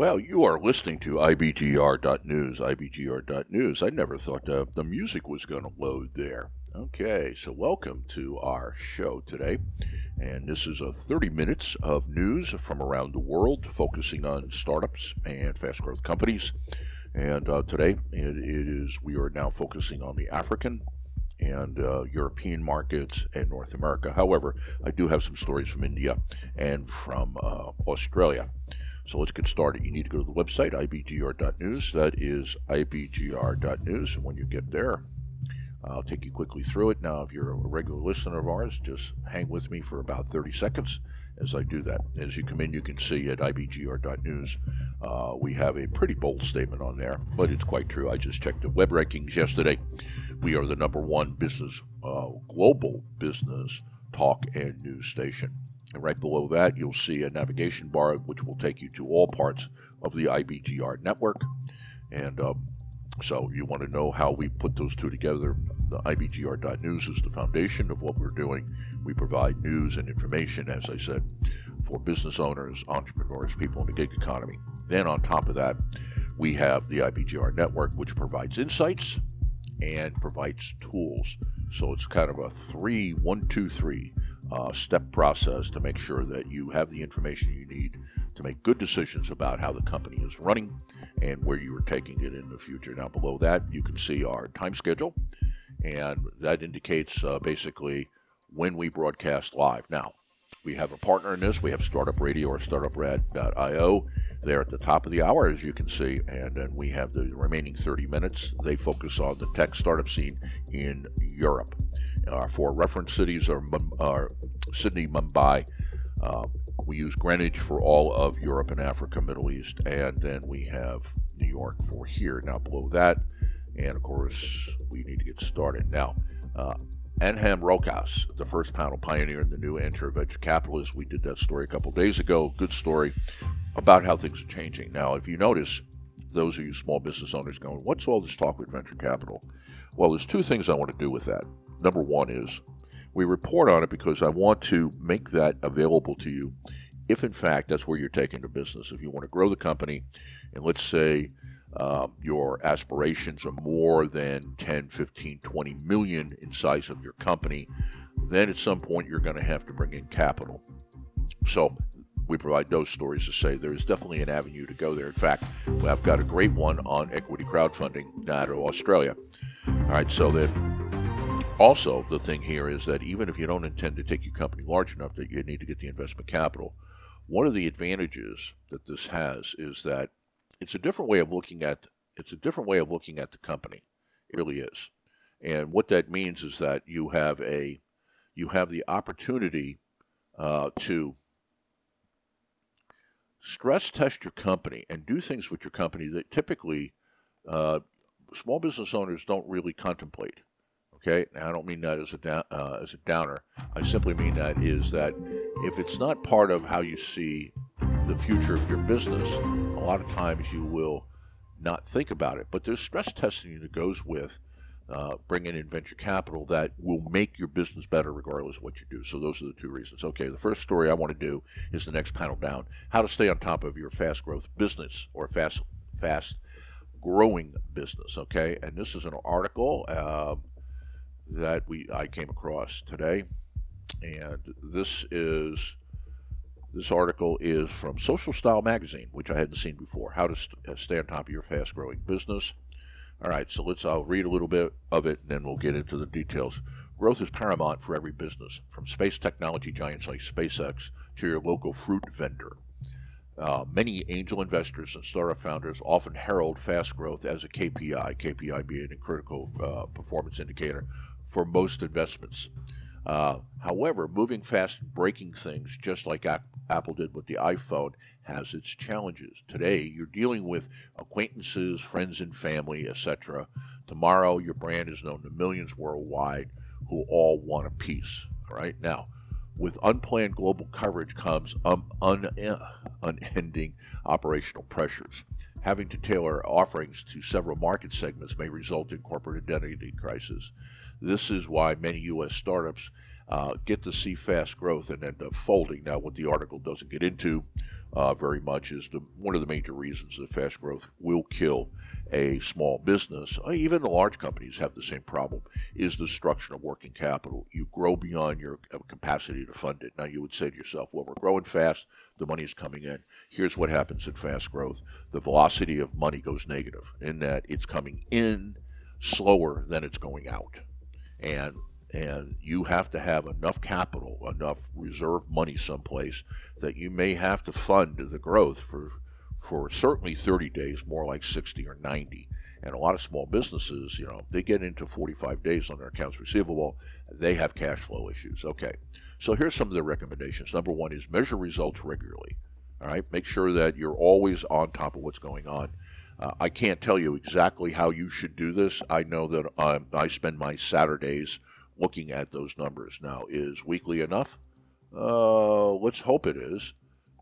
Well, you are listening to IBGR.news. IBGR.news. I never thought uh, the music was going to load there. Okay, so welcome to our show today. And this is a 30 minutes of news from around the world, focusing on startups and fast growth companies. And uh, today it, it is, we are now focusing on the African and uh, European markets and North America. However, I do have some stories from India and from uh, Australia. So let's get started. You need to go to the website, ibgr.news. That is ibgr.news. And when you get there, I'll take you quickly through it. Now, if you're a regular listener of ours, just hang with me for about 30 seconds as I do that. As you come in, you can see at ibgr.news, uh, we have a pretty bold statement on there, but it's quite true. I just checked the web rankings yesterday. We are the number one business, uh, global business talk and news station. And right below that, you'll see a navigation bar which will take you to all parts of the IBGR network. And um, so you want to know how we put those two together. The IBGR.news is the foundation of what we're doing. We provide news and information, as I said, for business owners, entrepreneurs, people in the gig economy. Then on top of that, we have the IBGR network, which provides insights and provides tools. So it's kind of a three, one, two, three uh, step process to make sure that you have the information you need to make good decisions about how the company is running and where you are taking it in the future. Now, below that, you can see our time schedule, and that indicates uh, basically when we broadcast live. Now, we have a partner in this. We have Startup Radio or StartupRad.io there at the top of the hour, as you can see. And then we have the remaining 30 minutes. They focus on the tech startup scene in Europe. Our four reference cities are, are Sydney, Mumbai. Uh, we use Greenwich for all of Europe and Africa, Middle East, and then we have New York for here. Now, below that, and of course, we need to get started. Now, uh, Anham Rokas, the first panel pioneer in the new enter venture capitalist. We did that story a couple days ago. Good story about how things are changing. Now, if you notice, those of you small business owners going, what's all this talk with venture capital? Well, there's two things I want to do with that. Number one is we report on it because I want to make that available to you if, in fact, that's where you're taking the business. If you want to grow the company, and let's say um, your aspirations are more than 10, 15, 20 million in size of your company, then at some point you're going to have to bring in capital. So we provide those stories to say there is definitely an avenue to go there. In fact, I've got a great one on equity crowdfunding out of Australia. All right, so then also, the thing here is that even if you don't intend to take your company large enough that you need to get the investment capital, one of the advantages that this has is that it's a different way of looking at it's a different way of looking at the company. It really is. And what that means is that you have a you have the opportunity uh, to stress test your company and do things with your company that typically uh, small business owners don't really contemplate. Okay, now I don't mean that as a down, uh, as a downer. I simply mean that is that if it's not part of how you see the future of your business, a lot of times you will not think about it. But there's stress testing that goes with uh, bringing in venture capital that will make your business better regardless of what you do. So those are the two reasons. Okay, the first story I want to do is the next panel down: how to stay on top of your fast growth business or fast fast growing business. Okay, and this is an article. Uh, that we I came across today, and this is this article is from Social Style Magazine, which I hadn't seen before. How to st- uh, stay on top of your fast-growing business. All right, so let's. I'll read a little bit of it, and then we'll get into the details. Growth is paramount for every business, from space technology giants like SpaceX to your local fruit vendor. Uh, many angel investors and startup founders often herald fast growth as a KPI, KPI being a critical uh, performance indicator for most investments. Uh, however, moving fast and breaking things, just like Apple did with the iPhone, has its challenges. Today, you're dealing with acquaintances, friends, and family, etc. Tomorrow, your brand is known to millions worldwide who all want a piece. All right. Now, with unplanned global coverage comes um, un, uh, unending operational pressures. Having to tailor offerings to several market segments may result in corporate identity crisis. This is why many U.S. startups uh, get to see fast growth and end up folding. Now, what the article doesn't get into uh, very much is the, one of the major reasons that fast growth will kill a small business. Uh, even large companies have the same problem: is the destruction of working capital. You grow beyond your uh, capacity to fund it. Now, you would say to yourself, "Well, we're growing fast. The money is coming in." Here's what happens in fast growth: the velocity of money goes negative in that it's coming in slower than it's going out, and and you have to have enough capital, enough reserve money someplace that you may have to fund the growth for for certainly 30 days, more like 60 or 90. And a lot of small businesses, you know, they get into 45 days on their accounts receivable, they have cash flow issues. Okay, so here's some of the recommendations. Number one is measure results regularly. All right, make sure that you're always on top of what's going on. Uh, I can't tell you exactly how you should do this. I know that um, I spend my Saturdays looking at those numbers. Now, is weekly enough? Uh, let's hope it is.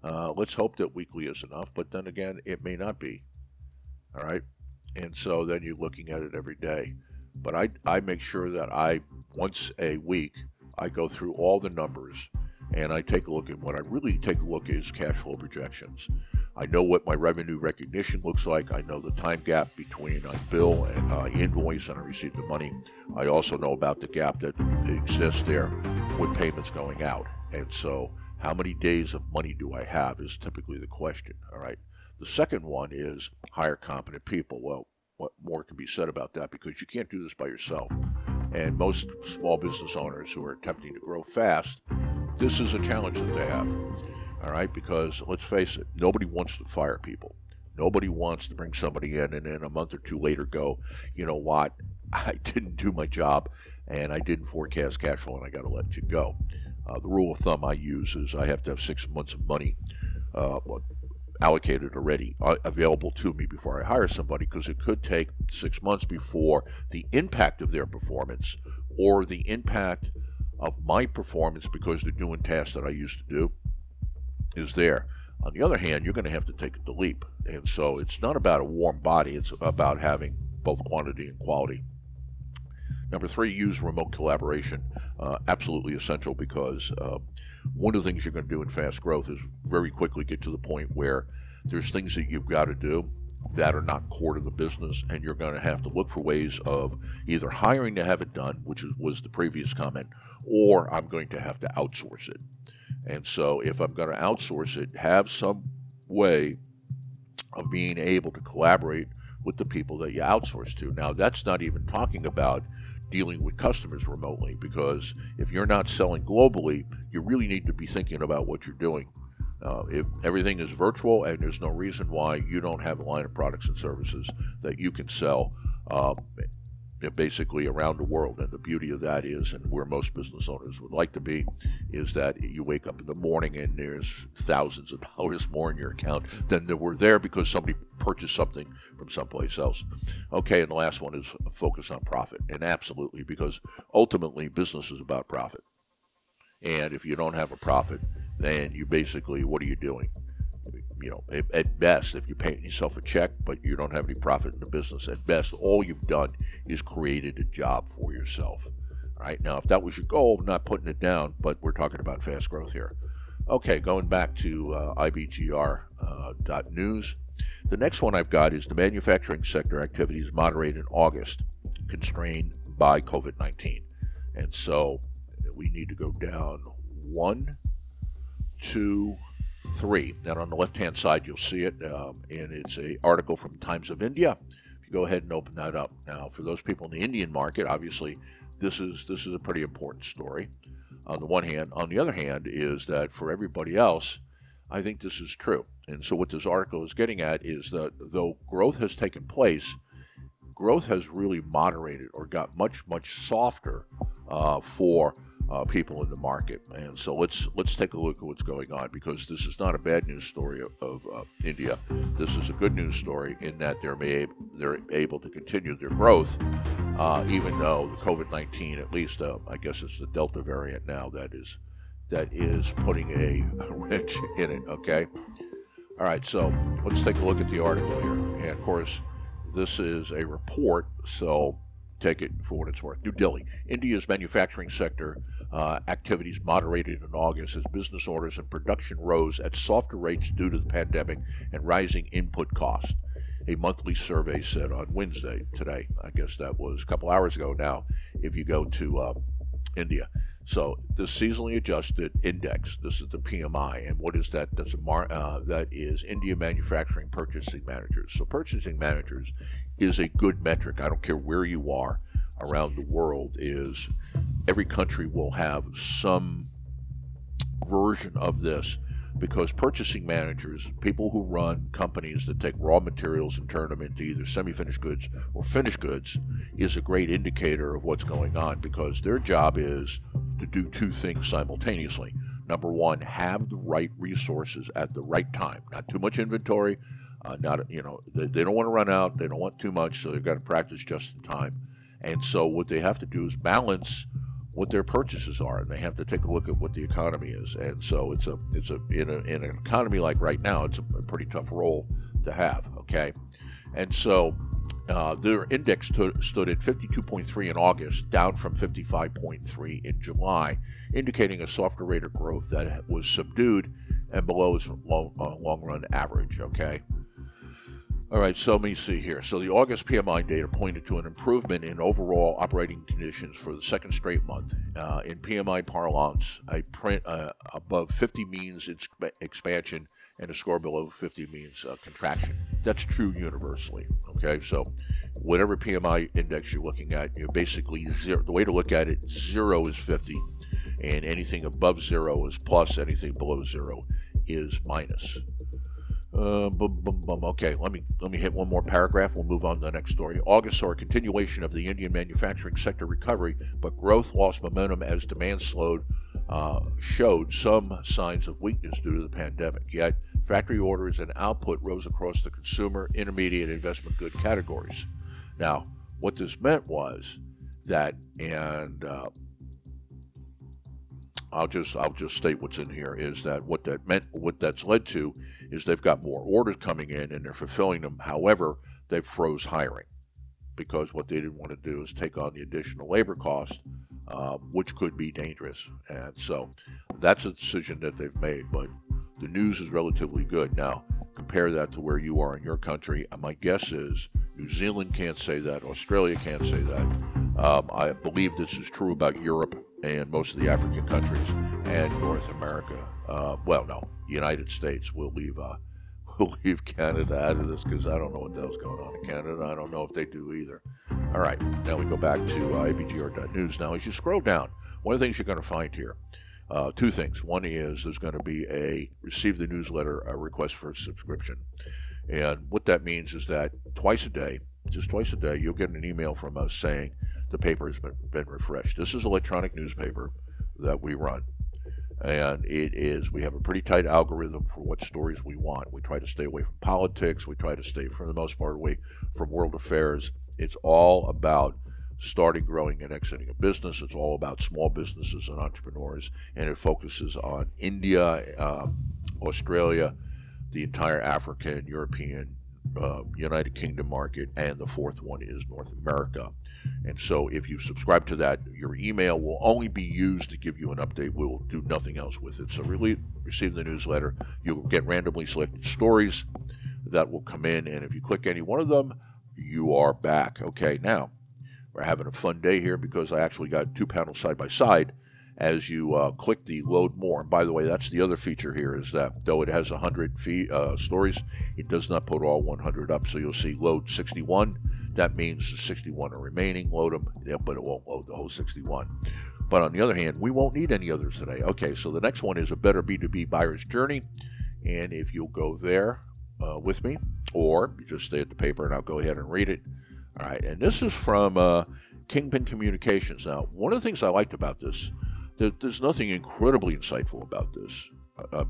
Uh, let's hope that weekly is enough, but then again, it may not be. All right. And so then you're looking at it every day. But I, I make sure that I, once a week, I go through all the numbers and I take a look at what I really take a look at is cash flow projections. I know what my revenue recognition looks like. I know the time gap between I bill and uh, invoice and I receive the money. I also know about the gap that exists there with payments going out. And so, how many days of money do I have is typically the question. All right. The second one is hire competent people. Well, what more can be said about that? Because you can't do this by yourself. And most small business owners who are attempting to grow fast, this is a challenge that they have all right? Because let's face it, nobody wants to fire people. Nobody wants to bring somebody in and then a month or two later go, you know what, I didn't do my job and I didn't forecast cash flow and I got to let you go. Uh, the rule of thumb I use is I have to have six months of money uh, allocated already uh, available to me before I hire somebody because it could take six months before the impact of their performance or the impact of my performance because they're doing tasks that I used to do is there. On the other hand, you're going to have to take the leap. And so it's not about a warm body, it's about having both quantity and quality. Number three, use remote collaboration. Uh, absolutely essential because uh, one of the things you're going to do in fast growth is very quickly get to the point where there's things that you've got to do that are not core to the business, and you're going to have to look for ways of either hiring to have it done, which was the previous comment, or I'm going to have to outsource it. And so, if I'm going to outsource it, have some way of being able to collaborate with the people that you outsource to. Now, that's not even talking about dealing with customers remotely, because if you're not selling globally, you really need to be thinking about what you're doing. Uh, if everything is virtual and there's no reason why you don't have a line of products and services that you can sell uh, basically around the world. And the beauty of that is, and where most business owners would like to be, is that you wake up in the morning and there's thousands of dollars more in your account than there were there because somebody purchased something from someplace else. Okay, and the last one is focus on profit. And absolutely, because ultimately business is about profit. And if you don't have a profit, then you basically, what are you doing? you know, at best, if you're paying yourself a check, but you don't have any profit in the business, at best, all you've done is created a job for yourself. All right. Now, if that was your goal, I'm not putting it down, but we're talking about fast growth here. Okay, going back to uh, IBGR.news. Uh, the next one I've got is the manufacturing sector activities moderated in August, constrained by COVID 19. And so we need to go down one, two, three. Then on the left-hand side, you'll see it, um, and it's a article from Times of India. If you go ahead and open that up now, for those people in the Indian market, obviously, this is this is a pretty important story. On the one hand, on the other hand, is that for everybody else, I think this is true. And so, what this article is getting at is that though growth has taken place, growth has really moderated or got much much softer uh, for uh, people in the market. And so let's let's take a look at what's going on because this is not a bad news story of, of uh, India. This is a good news story in that they're may, they're able to continue their growth, uh, even though the COVID-19, at least uh, I guess it's the Delta variant now that is that is putting a wrench in it. Okay. All right. So let's take a look at the article here. And of course, this is a report. So take it for what it's worth. New Delhi, India's manufacturing sector uh, activities moderated in August as business orders and production rose at softer rates due to the pandemic and rising input costs. A monthly survey said on Wednesday, today, I guess that was a couple hours ago now, if you go to uh, India. So the seasonally adjusted index, this is the PMI, and what is that? That's a mar- uh, that is India Manufacturing Purchasing Managers. So purchasing managers is a good metric. I don't care where you are around the world. Is every country will have some version of this because purchasing managers, people who run companies that take raw materials and turn them into either semi finished goods or finished goods, is a great indicator of what's going on because their job is to do two things simultaneously. Number one, have the right resources at the right time, not too much inventory. Uh, not you know they, they don't want to run out, they don't want too much, so they've got to practice just in time. And so what they have to do is balance what their purchases are, and they have to take a look at what the economy is. And so it's a it's a in, a, in an economy like right now, it's a, pretty tough role to have. Okay, and so uh, their index stood, stood at 52.3 in August, down from 55.3 in July, indicating a softer rate of growth that was subdued and below its long, uh, long run average. Okay. All right, so let me see here. So the August PMI data pointed to an improvement in overall operating conditions for the second straight month. Uh, in PMI parlance, a print uh, above 50 means exp- expansion, and a score below 50 means uh, contraction. That's true universally. Okay, so whatever PMI index you're looking at, you're basically zero. The way to look at it, zero is 50, and anything above zero is plus. Anything below zero is minus. Uh. Okay, let me let me hit one more paragraph. We'll move on to the next story. August saw a continuation of the Indian manufacturing sector recovery, but growth lost momentum as demand slowed, uh, showed some signs of weakness due to the pandemic. Yet, factory orders and output rose across the consumer, intermediate, investment good categories. Now, what this meant was that, and uh, I'll just I'll just state what's in here is that what that meant what that's led to is they've got more orders coming in and they're fulfilling them. However, they've froze hiring because what they didn't want to do is take on the additional labor cost, uh, which could be dangerous. And so that's a decision that they've made. But the news is relatively good now. Compare that to where you are in your country. My guess is New Zealand can't say that. Australia can't say that. Um, I believe this is true about Europe and most of the African countries and North America. Uh, well, no, United States. We'll leave. Uh, we'll leave Canada out of this because I don't know what the hell's going on in Canada. I don't know if they do either. All right, now we go back to uh, ibgr.news. Now, as you scroll down, one of the things you're going to find here. Uh, two things. One is there's going to be a receive the newsletter a request for a subscription, and what that means is that twice a day, just twice a day, you'll get an email from us saying the paper has been, been refreshed. This is electronic newspaper that we run. And it is, we have a pretty tight algorithm for what stories we want. We try to stay away from politics. We try to stay, for the most part, away from world affairs. It's all about starting, growing, and exiting a business. It's all about small businesses and entrepreneurs. And it focuses on India, uh, Australia, the entire African, European, uh, United Kingdom market, and the fourth one is North America. And so, if you subscribe to that, your email will only be used to give you an update. We will do nothing else with it. So, really, receive the newsletter. You'll get randomly selected stories that will come in, and if you click any one of them, you are back. Okay, now we're having a fun day here because I actually got two panels side by side as you uh, click the load more. And by the way, that's the other feature here is that though it has 100 feet, uh, stories, it does not put all 100 up. So you'll see load 61. That means the 61 are remaining. Load them, yeah, but it won't load the whole 61. But on the other hand, we won't need any others today. Okay, so the next one is a better B2B buyer's journey. And if you'll go there uh, with me, or you just stay at the paper and I'll go ahead and read it. All right, and this is from uh, Kingpin Communications. Now, one of the things I liked about this there, there's nothing incredibly insightful about this. Uh,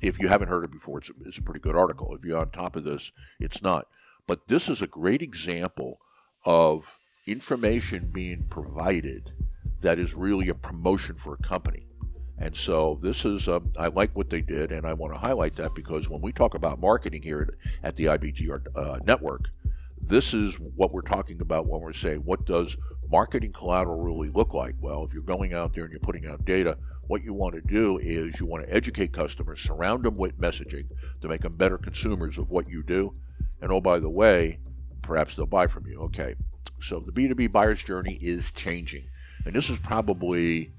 if you haven't heard it before, it's a, it's a pretty good article. If you're on top of this, it's not. But this is a great example of information being provided that is really a promotion for a company. And so this is, um, I like what they did, and I want to highlight that because when we talk about marketing here at, at the IBGR uh, network, this is what we're talking about when we're saying what does marketing collateral really look like? Well, if you're going out there and you're putting out data, what you want to do is you want to educate customers, surround them with messaging to make them better consumers of what you do. And oh, by the way, perhaps they'll buy from you. Okay. So the B2B buyer's journey is changing. And this is probably,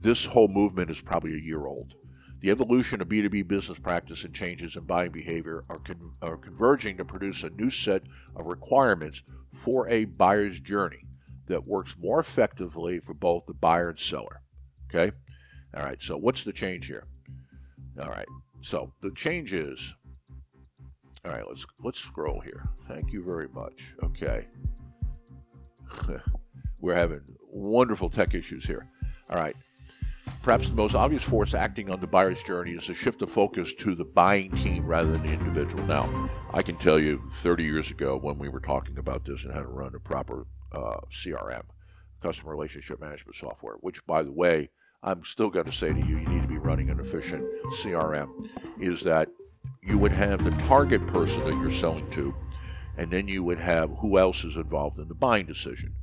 this whole movement is probably a year old. The evolution of B2B business practice and changes in buying behavior are, con- are converging to produce a new set of requirements for a buyer's journey that works more effectively for both the buyer and seller. Okay? All right, so what's the change here? All right, so the change is all right, let's let's scroll here. Thank you very much. Okay. We're having wonderful tech issues here. All right. Perhaps the most obvious force acting on the buyer's journey is to shift of focus to the buying team rather than the individual. Now, I can tell you 30 years ago when we were talking about this and how to run a proper uh, CRM, customer relationship management software, which, by the way, I'm still going to say to you, you need to be running an efficient CRM, is that you would have the target person that you're selling to, and then you would have who else is involved in the buying decision.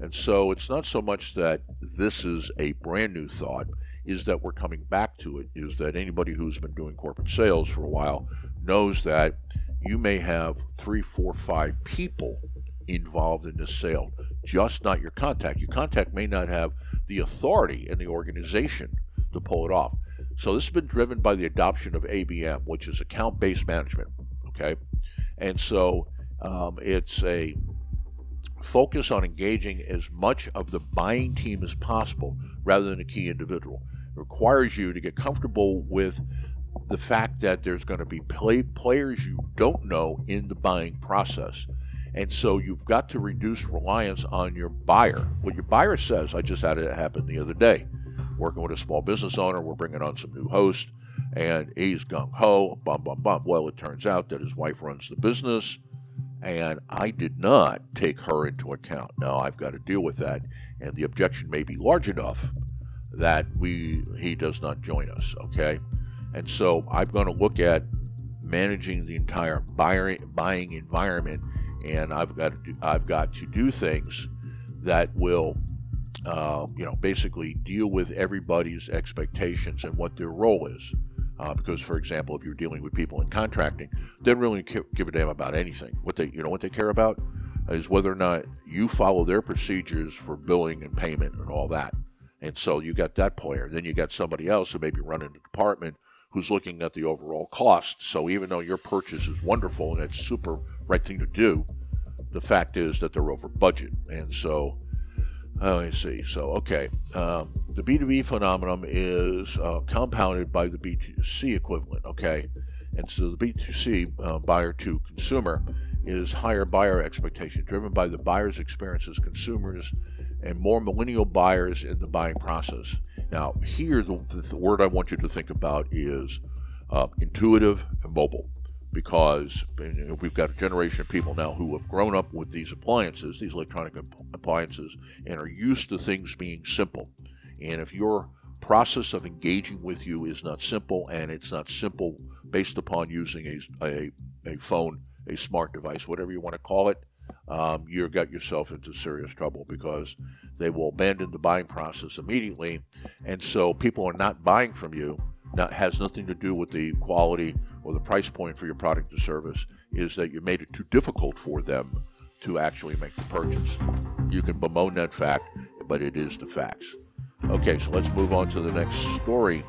And so it's not so much that this is a brand new thought, is that we're coming back to it, is that anybody who's been doing corporate sales for a while knows that you may have three, four, five people involved in this sale, just not your contact. Your contact may not have the authority in the organization to pull it off. So this has been driven by the adoption of ABM, which is account based management. Okay. And so um, it's a focus on engaging as much of the buying team as possible rather than a key individual. It requires you to get comfortable with the fact that there's going to be play, players you don't know in the buying process. And so you've got to reduce reliance on your buyer. What your buyer says, I just had it happen the other day working with a small business owner. We're bringing on some new hosts, and he's gung ho, bum, bum, bum. Well, it turns out that his wife runs the business, and I did not take her into account. Now I've got to deal with that, and the objection may be large enough that we he does not join us. Okay, and so I'm going to look at managing the entire buyer, buying environment, and I've got to do, I've got to do things that will uh, you know, basically deal with everybody's expectations and what their role is. Uh, because, for example, if you're dealing with people in contracting, they don't really give a damn about anything. What they, you know, what they care about is whether or not you follow their procedures for billing and payment and all that. And so you got that player. Then you got somebody else who may be running the department who's looking at the overall cost. So even though your purchase is wonderful and it's super right thing to do, the fact is that they're over budget. And so Oh, I see. So, okay. Um, the B2B phenomenon is uh, compounded by the B2C equivalent, okay? And so the B2C, uh, buyer to consumer, is higher buyer expectation, driven by the buyer's experience as consumers and more millennial buyers in the buying process. Now, here, the, the word I want you to think about is uh, intuitive and mobile because we've got a generation of people now who have grown up with these appliances, these electronic appliances, and are used to things being simple. And if your process of engaging with you is not simple, and it's not simple based upon using a, a, a phone, a smart device, whatever you want to call it, um, you've got yourself into serious trouble because they will abandon the buying process immediately. And so people are not buying from you not, has nothing to do with the quality or the price point for your product or service, is that you made it too difficult for them to actually make the purchase. You can bemoan that fact, but it is the facts. Okay, so let's move on to the next story.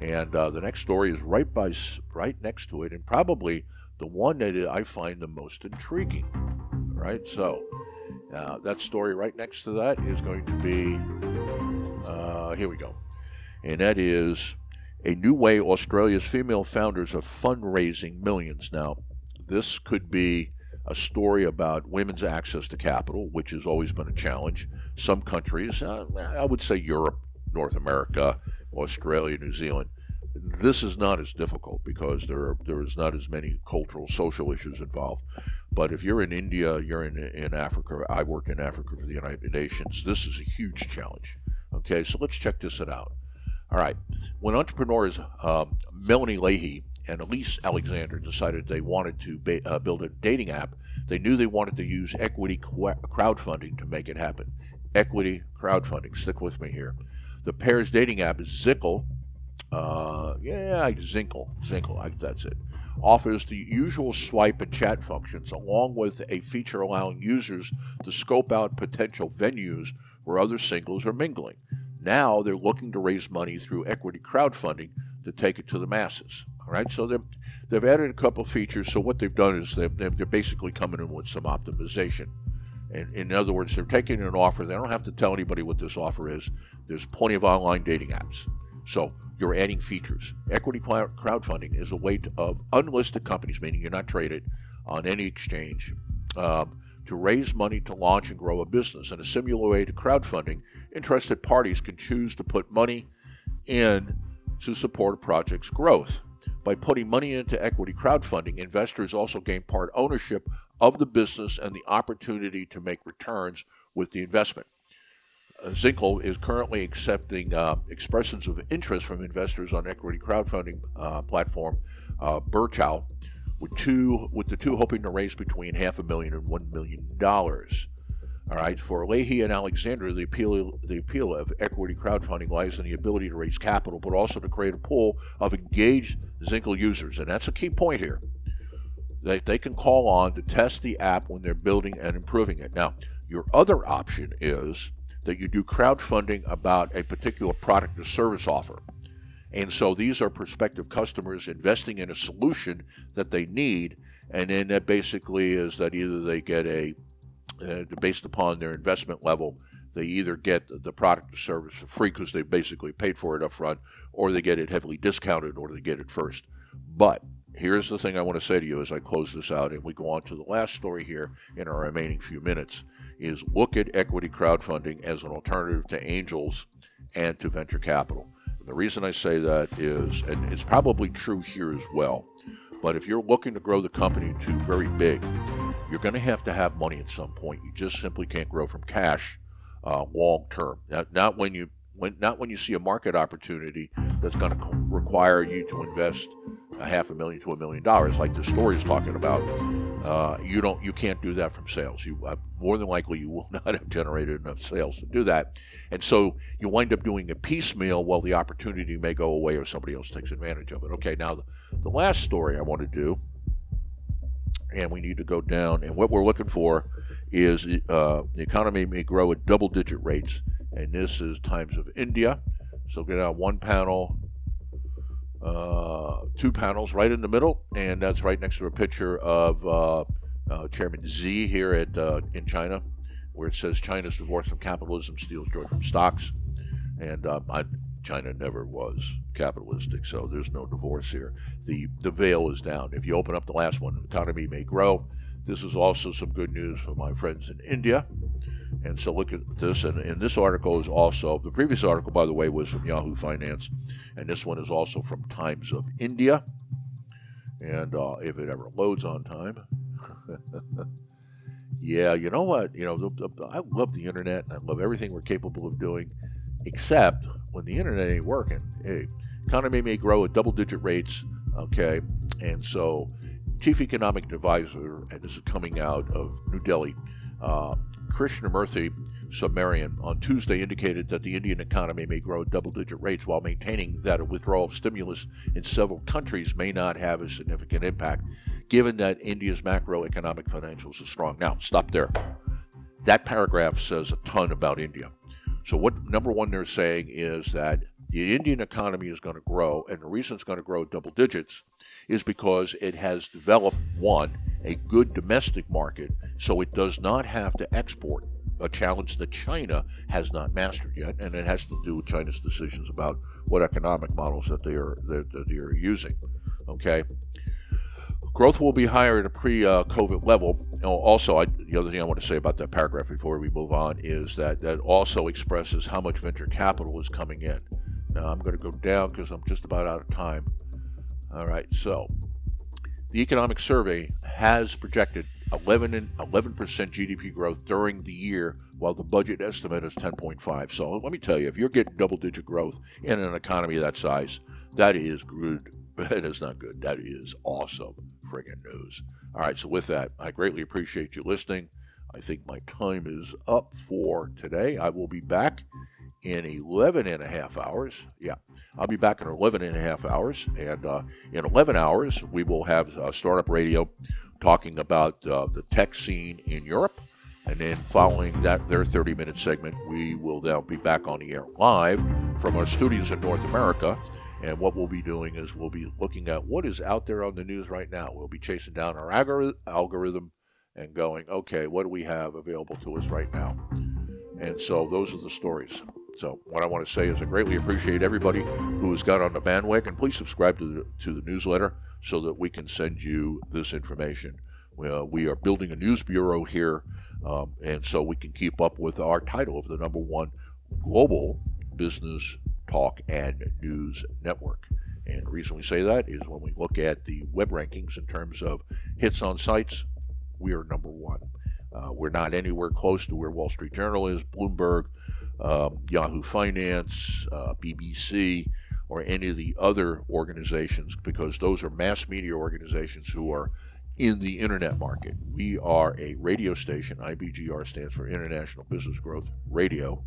And uh, the next story is right by, right next to it, and probably the one that I find the most intriguing. Right, so uh, that story right next to that is going to be uh, here we go, and that is a new way Australia's female founders are fundraising millions. Now, this could be a story about women's access to capital, which has always been a challenge. Some countries, uh, I would say Europe, North America, Australia, New Zealand, this is not as difficult because there are, there is not as many cultural, social issues involved. But if you're in India, you're in in Africa. I work in Africa for the United Nations. This is a huge challenge. Okay, so let's check this out. All right. When entrepreneurs um, Melanie Leahy and Elise Alexander decided they wanted to ba- uh, build a dating app, they knew they wanted to use equity crowdfunding to make it happen. Equity crowdfunding. Stick with me here. The pair's dating app is Zinkle. Uh, yeah, Zinkle. Zinkle. I, that's it. Offers the usual swipe and chat functions, along with a feature allowing users to scope out potential venues where other singles are mingling. Now they're looking to raise money through equity crowdfunding to take it to the masses. All right, so they've, added a couple features. So what they've done is they've, they're basically coming in with some optimization. And in other words, they're taking an offer. They don't have to tell anybody what this offer is. There's plenty of online dating apps. So you're adding features. Equity crowdfunding is a way to, of unlisted companies, meaning you're not traded on any exchange, um, to raise money to launch and grow a business. In a similar way to crowdfunding, interested parties can choose to put money in to support a project's growth. By putting money into equity crowdfunding, investors also gain part ownership of the business and the opportunity to make returns with the investment. Uh, Zinkle is currently accepting uh, expressions of interest from investors on equity crowdfunding uh, platform uh, Birchal, with two with the two hoping to raise between half a million and one million dollars. All right, for Leahy and Alexander, the appeal the appeal of equity crowdfunding lies in the ability to raise capital, but also to create a pool of engaged Zinkle users, and that's a key point here. That they can call on to test the app when they're building and improving it. Now, your other option is that you do crowdfunding about a particular product or service offer. And so these are prospective customers investing in a solution that they need. And then that basically is that either they get a, uh, based upon their investment level, they either get the product or service for free because they basically paid for it up front, or they get it heavily discounted, or they get it first. But here's the thing I want to say to you as I close this out and we go on to the last story here in our remaining few minutes is look at equity crowdfunding as an alternative to angels and to venture capital. The reason I say that is, and it's probably true here as well, but if you're looking to grow the company to very big, you're going to have to have money at some point. You just simply can't grow from cash uh, long term. Not, not when you when, not when you see a market opportunity that's going to require you to invest a half a million to a million dollars, like the story is talking about. Uh, you don't, you can't do that from sales. You uh, more than likely you will not have generated enough sales to do that, and so you wind up doing a piecemeal while the opportunity may go away or somebody else takes advantage of it. Okay, now the, the last story I want to do, and we need to go down, and what we're looking for is uh, the economy may grow at double-digit rates, and this is times of India. So get out one panel uh, two panels right in the middle, and that's right next to a picture of uh, uh, Chairman Z here at uh, in China, where it says China's divorce from capitalism steals joy from stocks, and um, I, China never was capitalistic, so there's no divorce here. The the veil is down. If you open up the last one, the economy may grow. This is also some good news for my friends in India. And so look at this. And, and this article is also, the previous article, by the way, was from Yahoo Finance. And this one is also from Times of India. And uh, if it ever loads on time. yeah, you know what? You know, I love the internet. And I love everything we're capable of doing, except when the internet ain't working. Hey, economy may grow at double digit rates. Okay. And so, Chief Economic Advisor, and this is coming out of New Delhi, uh, Krishnamurthy Subramanian on Tuesday indicated that the Indian economy may grow at double digit rates while maintaining that a withdrawal of stimulus in several countries may not have a significant impact, given that India's macroeconomic financials are strong. Now, stop there. That paragraph says a ton about India. So, what number one they're saying is that the Indian economy is going to grow, and the reason it's going to grow double digits is because it has developed one a good domestic market so it does not have to export, a challenge that China has not mastered yet, and it has to do with China's decisions about what economic models that they are that, that they are using. Okay. Growth will be higher at a pre-COVID level. Also, I, the other thing I want to say about that paragraph before we move on is that that also expresses how much venture capital is coming in. Now I'm going to go down because I'm just about out of time. All right, so the economic survey has projected 11 and 11% GDP growth during the year, while the budget estimate is 10.5. So let me tell you, if you're getting double-digit growth in an economy that size, that is good That is not good. That is awesome friggin' news. All right, so with that, I greatly appreciate you listening. I think my time is up for today. I will be back in 11 and a half hours. Yeah, I'll be back in 11 and a half hours. And uh, in 11 hours, we will have uh, Startup Radio talking about uh, the tech scene in Europe. And then following that, their 30 minute segment, we will now be back on the air live from our studios in North America. And what we'll be doing is we'll be looking at what is out there on the news right now. We'll be chasing down our algorithm and going, okay, what do we have available to us right now? And so those are the stories. So what I want to say is I greatly appreciate everybody who has got on the bandwagon. Please subscribe to the, to the newsletter so that we can send you this information. We, uh, we are building a news bureau here, um, and so we can keep up with our title of the number one global business talk and news network. And the reason we say that is when we look at the web rankings in terms of hits on sites, we are number one. Uh, we're not anywhere close to where Wall Street Journal is, Bloomberg, um, Yahoo Finance, uh, BBC, or any of the other organizations, because those are mass media organizations who are in the internet market. We are a radio station. IBGR stands for International Business Growth Radio.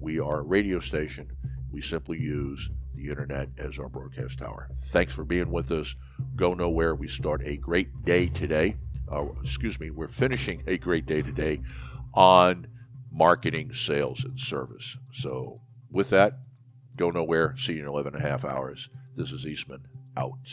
We are a radio station. We simply use the internet as our broadcast tower. Thanks for being with us. Go nowhere. We start a great day today uh, excuse me, we're finishing a great day today on marketing, sales, and service. So, with that, go nowhere. See you in 11 and a half hours. This is Eastman out.